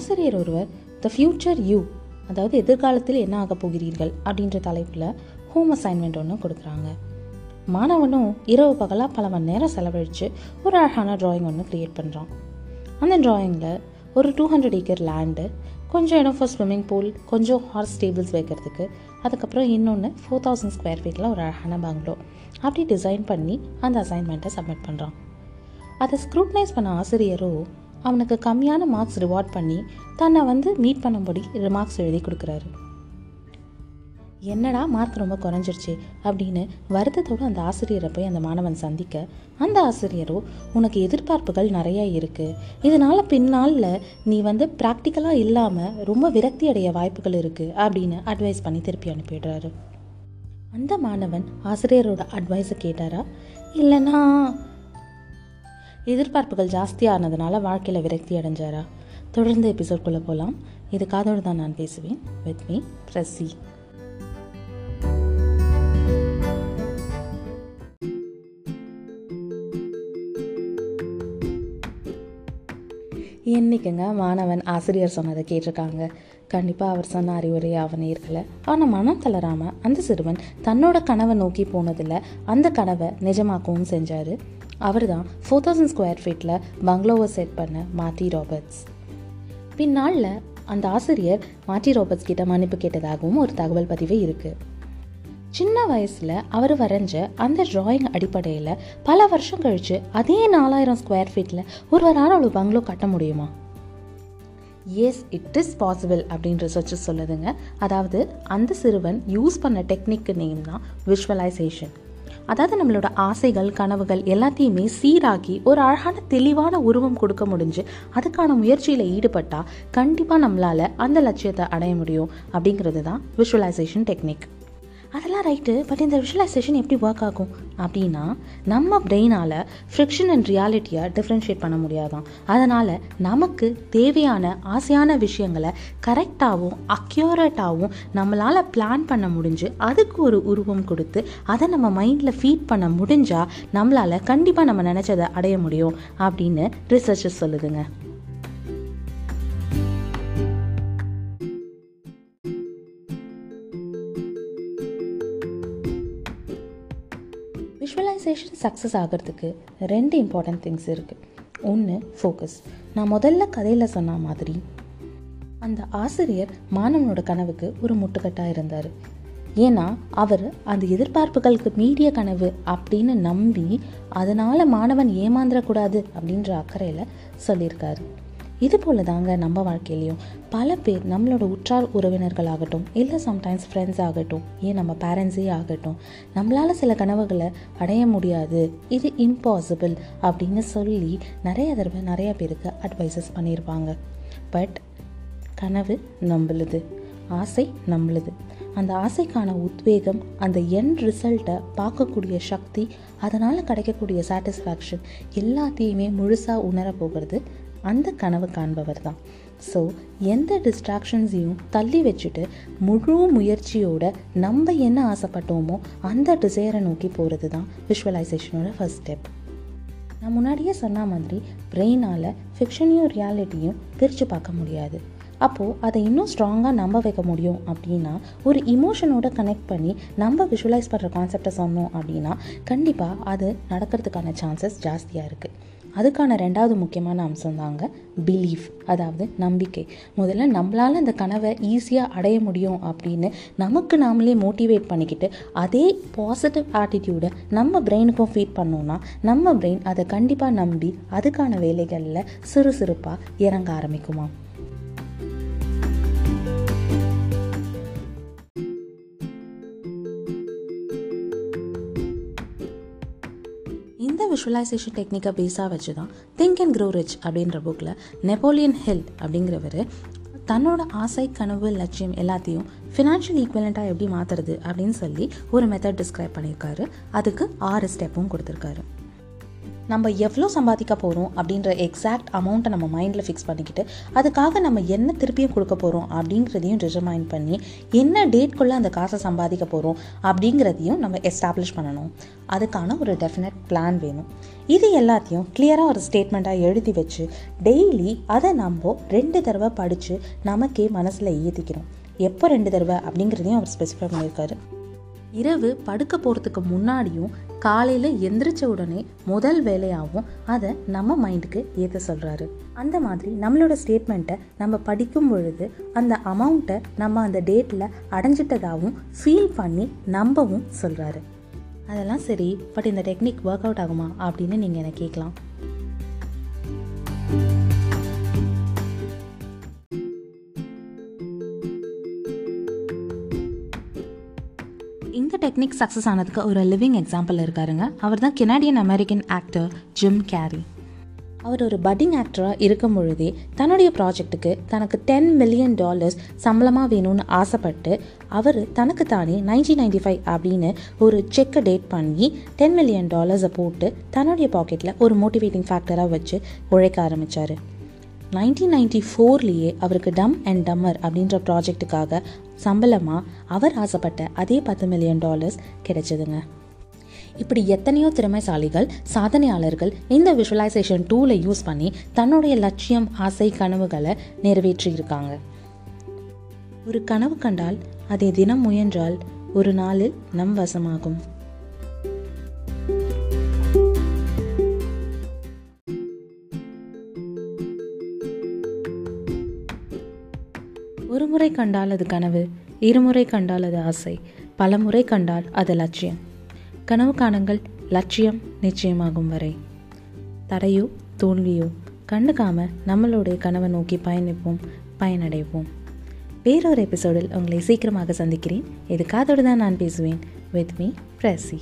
ஆசிரியர் ஒருவர் the future you அதாவது எதிர்காலத்தில் என்ன ஆகப் போகிறீர்கள் அப்படின்ற தலைப்பில் ஹோம் அசைன்மெண்ட் ஒன்று கொடுக்குறாங்க. மாணவனும் இரவு பகலாக பல மணி நேரம் செலவழித்து ஒரு அழகான ட்ராயிங் ஒன்று க்ரியேட் பண்ணுறான் அந்த ட்ராயிங்கில் ஒரு டூ ஹண்ட்ரட் ஏக்கர் லேண்டு கொஞ்சம் இடம் ஃபார் ஸ்விம்மிங் பூல் கொஞ்சம் ஹார்ஸ் டேபிள்ஸ் வைக்கிறதுக்கு அதுக்கப்புறம் இன்னொன்று ஃபோர் தௌசண்ட் ஸ்கொயர் ஃபீட்டில் ஒரு அழகான பங்களோ அப்படி டிசைன் பண்ணி அந்த அசைன்மெண்ட்டை சப்மிட் பண்ணுறான் அதை ஸ்க்ரூட்னைஸ் பண்ண ஆசிரியரோ அவனுக்கு கம்மியான மார்க்ஸ் ரிவார்ட் பண்ணி தன்னை வந்து மீட் பண்ணும்படி ரிமார்க்ஸ் எழுதி கொடுக்குறாரு. என்னடா மார்க் ரொம்ப குறைஞ்சிருச்சு அப்படின்னு வருத்தத்தோடு அந்த ஆசிரியரை போய் அந்த மாணவன் சந்திக்க அந்த ஆசிரியரோ உனக்கு எதிர்பார்ப்புகள் நிறையா இருக்குது இதனால் பின்னால் நீ வந்து ப்ராக்டிக்கலாக இல்லாமல் ரொம்ப விரக்தி அடைய வாய்ப்புகள் இருக்குது அப்படின்னு அட்வைஸ் பண்ணி திருப்பி அனுப்பிடுறாரு. அந்த மாணவன் ஆசிரியரோட அட்வைஸை கேட்டாரா? இல்லைன்னா எதிர்பார்ப்புகள் ஜாஸ்தியானதுனால வாழ்க்கையில் விரக்தி அடைஞ்சாரா? தொடர்ந்து எபிசோட்குள்ளே போகலாம் இது காதோடு தான் நான் பேசுவேன். வித் மீ பிரசி என்னைக்குங்க மாணவன் ஆசிரியர் சொன்னதை கேட்டிருக்காங்க. கண்டிப்பாக அவர் சொன்ன அறிவுரை அவன் ஏற்கலை ஆனால் மனம் தளராமல் அந்த சிறுவன் தன்னோட கனவை நோக்கி போனதில் அந்த கனவை நிஜமாக்கவும் செஞ்சார். அவர் தான் ஃபோர் தௌசண்ட் ஸ்கொயர் ஃபீட்டில் பங்களோவை செட் பண்ண மார்ட்டி ராபர்ட்ஸ். பின்னாளில் அந்த ஆசிரியர் மார்ட்டி ராபர்ட்ஸ் கிட்ட மன்னிப்பு கேட்டதாகவும் ஒரு தகவல் பதிவு இருக்குது சின்ன வயசில் அவர் வரைஞ்ச அந்த டிராயிங் அடிப்படையில் பல வருஷம் கழித்து அதே நாலாயிரம் ஸ்கொயர் ஃபீட்டில் ஒருவரால் ஒரு பங்களோ கட்ட முடியுமா? எஸ் இட் இஸ் பாசிபிள் அப்படின்னு ரிசர்ச் சொல்லுதுங்க. அதாவது அந்த சிறுவன் யூஸ் பண்ண டெக்னிக்கு நேம் தான் விஷுவலைசேஷன் அதாவது நம்மளோட ஆசைகள் கனவுகள் எல்லாத்தையுமே சீராக்கி ஒரு அழகான தெளிவான உருவம் கொடுக்க முடிஞ்சு அதுக்கான முயற்சியில் ஈடுபட்டால் கண்டிப்பாக நம்மளால் அந்த லட்சியத்தை அடைய முடியும் அப்படிங்கிறது தான் விஷுவலைசேஷன் டெக்னிக் அதெல்லாம் ரைட்டு பட் இந்த விஷுவலைசேஷன் எப்படி ஒர்க் ஆகும்? அப்படின்னா நம்ம பிரெயினால் ஃப்ரிக்ஷன் அண்ட் ரியாலிட்டியை டிஃப்ரென்ஷியேட் பண்ண முடியாதான். அதனால் நமக்கு தேவையான ஆசையான விஷயங்களை கரெக்டாகவும் அக்யூரேட்டாகவும் நம்மளால் பிளான் பண்ண முடிஞ்சு அதுக்கு ஒரு உருவம் கொடுத்து அதை நம்ம மைண்டில் ஃபீட் பண்ண முடிஞ்சால் நம்மளால் கண்டிப்பாக நம்ம நினச்சதை அடைய முடியும் அப்படின்னு ரிசர்ச்சஸ் சொல்லுதுங்க. விஷுவலைசேஷன் சக்ஸஸ் ஆகிறதுக்கு ரெண்டு இம்பார்ட்டன்ட் திங்ஸ் இருக்குது ஒன்று ஃபோக்கஸ் நான் முதல்ல கதையில் சொன்ன மாதிரி அந்த ஆசிரியர் மாணவனோட கனவுக்கு ஒரு முட்டுக்கட்டாக இருந்தார். ஏன்னா அவர் அந்த எதிர்பார்ப்புகளுக்கு மீறிய கனவு அப்படின்னு நம்பி அதனால் மாணவன் ஏமாந்துடக்கூடாது அப்படின்ற அக்கறையில் சொல்லியிருக்காரு. இது போல தாங்க நம்ம வாழ்க்கையிலையும் பல பேர் நம்மளோட உற்றார் உறவினர்களாகட்டும் இல்லை சம்டைம்ஸ் ஃப்ரெண்ட்ஸ் ஆகட்டும் ஏன் நம்ம பேரண்ட்ஸே ஆகட்டும் நம்மளால் சில கனவுகளை அடைய முடியாது இது இம்பாசிபிள் அப்படின்னு சொல்லி நிறைய தடவை நிறைய பேருக்கு அட்வைசஸ் பண்ணியிருப்பாங்க. பட் கனவு நம்மளுது ஆசை நம்மளுது. அந்த ஆசைக்கான உத்வேகம் அந்த என் ரிசல்ட்டை பார்க்கக்கூடிய சக்தி அதனால் கிடைக்கக்கூடிய சாட்டிஸ்ஃபேக்ஷன் எல்லாத்தையுமே முழுசாக உணர போகிறது அந்த கனவு காண்பவர் தான் ஸோ எந்த டிஸ்ட்ராக்ஷன்ஸையும் தள்ளி வச்சுட்டு முழு முயற்சியோட நம்ம என்ன ஆசைப்பட்டோமோ அந்த டிசைரை நோக்கி போகிறது தான் விஷுவலைசேஷனோட ஃபர்ஸ்ட் ஸ்டெப் நான் முன்னாடியே சொன்ன மாதிரி பிரெயினால் ஃபிக்ஷனையும் ரியாலிட்டியும் பிரித்து பார்க்க முடியாது. அப்போது அதை இன்னும் ஸ்ட்ராங்காக நம்ப வைக்க முடியும் அப்படின்னா ஒரு இமோஷனோட கனெக்ட் பண்ணி நம்ம விஷுவலைஸ் பண்ணுற கான்செப்டை சொன்னோம் அப்படின்னா கண்டிப்பாக அது நடக்கிறதுக்கான சான்சஸ் ஜாஸ்தியாக இருக்குது அதுக்கான ரெண்டாவது முக்கியமான அம்சம் தாங்க பிலீஃப் அதாவது நம்பிக்கை. முதல்ல நம்மளால் அந்த கனவை ஈஸியாக அடைய முடியும் அப்படின்னு நமக்கு நாமளே மோட்டிவேட் பண்ணிக்கிட்டு அதே பாசிட்டிவ் ஆட்டிடியூடை நம்ம பிரெயினுக்கும் ஃபீட் பண்ணோன்னா நம்ம பிரெயின் அதை கண்டிப்பாக நம்பி அதுக்கான வேலைகளில் சுறுசுறுப்பாக இறங்க ஆரம்பிக்குமா விஷுவலைசேஷன் டெக்னிக்கை பேஸாக வச்சு தான் திங்க் அண்ட் க்ரோ ரிச் அப்படின்ற புக்கில் நெப்போலியன் ஹில் அப்படிங்கிறவர் தன்னோட ஆசை கனவு லட்சியம் எல்லாத்தையும் ஃபினான்ஷியல் ஈக்குவலண்ட்டாக எப்படி மாற்றுறது அப்படின்னு சொல்லி ஒரு மெத்தட் டிஸ்கிரைப் பண்ணியிருக்காரு. அதுக்கு ஆறு ஸ்டெப்பும் கொடுத்துருக்காரு. நம்ம எவ்வளோ சம்பாதிக்க போகிறோம் அப்படின்ற எக்ஸாக்ட் அமௌண்ட்டை நம்ம மைண்டில் ஃபிக்ஸ் பண்ணிக்கிட்டு அதுக்காக நம்ம என்ன திருப்பியும் கொடுக்க போகிறோம் அப்படிங்கிறதையும் டிட்டர்மைன் பண்ணி என்ன டேட்குள்ளே அந்த காசை சம்பாதிக்க போகிறோம் அப்படிங்கிறதையும் நம்ம எஸ்டாப்ளிஷ் பண்ணணும். அதுக்கான ஒரு டெஃபினட் பிளான் வேணும். இது எல்லாத்தையும் கிளியராக ஒரு ஸ்டேட்மெண்ட்டாக எழுதி வச்சு டெய்லி அதை நம்ம ரெண்டு தடவை படித்து நமக்கே மனசில் ஏற்றிக்கிறோம் எப்போ ரெண்டு தடவை அப்படிங்கிறதையும் அவர் ஸ்பெசிஃபை பண்ணியிருக்காரு. இரவு படுக்க போகிறதுக்கு முன்னாடியும் காலையில் எந்திரிச்ச உடனே முதல் வேலையாகவும் அதை நம்ம மைண்டுக்கு ஏற்ற சொல்கிறாரு அந்த மாதிரி நம்மளோட ஸ்டேட்மெண்ட்டை நம்ம படிக்கும் பொழுது அந்த அமௌண்ட்டை நம்ம அந்த டேட்டில் அடைஞ்சிட்டதாகவும் ஃபீல் பண்ணி நம்பவும் சொல்கிறாரு அதெல்லாம் சரி பட் இந்த டெக்னிக் ஒர்க் அவுட் ஆகுமா அப்படின்னு நீங்கள் என்னை கேட்கலாம்? டெக்னிக் சக்ஸஸ் ஆனதுக்கு ஒரு லிவிங் எக்ஸாம்பிள் இருக்காருங்க. அவர் தான் Canadian American actor Jim Carrey அவர் ஒரு பட்டிங் ஆக்டராக இருக்கும் பொழுதே தன்னுடைய ப்ராஜெக்ட்டுக்கு தனக்கு டென் மில்லியன் டாலர்ஸ் சம்பளமாக வேணும்னு ஆசைப்பட்டு அவர் தனக்கு தானே நைன்டீன் நைன்டி ஃபைவ் அப்படின்னு ஒரு செக்கை டேட் பண்ணி டென் மில்லியன் டாலர்ஸை போட்டு தன்னுடைய பாக்கெட்டில் ஒரு மோட்டிவேட்டிங் ஃபேக்டராக வச்சு உழைக்க ஆரம்பித்தார் நைன்டீன் நைன்டி ஃபோர்லேயே அவருக்கு டம் அண்ட் டம்மர் அப்படின்ற ப்ராஜெக்ட்டுக்காக சம்பளமாக அவர் ஆசைப்பட்ட அதே பத்து மில்லியன் டாலர்ஸ் கிடைச்சதுங்க. இப்படி எத்தனையோ திறமைசாலிகள் சாதனையாளர்கள் இந்த விஷுவலைசேஷன் டூலை யூஸ் பண்ணி தன்னுடைய லட்சியம் ஆசை கனவுகளை நிறைவேற்றியிருக்காங்க. ஒரு கனவு கண்டால் அதை தினம் முயன்றால் ஒரு நாளில் நம் வசமாகும். ஒரு முறை கண்டால் அது கனவு இருமுறை கண்டால் அது ஆசை பல முறை கண்டால் அது லட்சியம். கனவு காணுங்கள் லட்சியம் நிச்சயமாகும் வரை. தடையோ தோல்வியோ கண்டுக்காம நம்மளுடைய கனவை நோக்கி பயணிப்போம் பயனடைவோம். வேறொரு எபிசோடில் உங்களை சீக்கிரமாக சந்திக்கிறேன். இது காதோடு தான் நான் பேசுவேன். With me பிரசி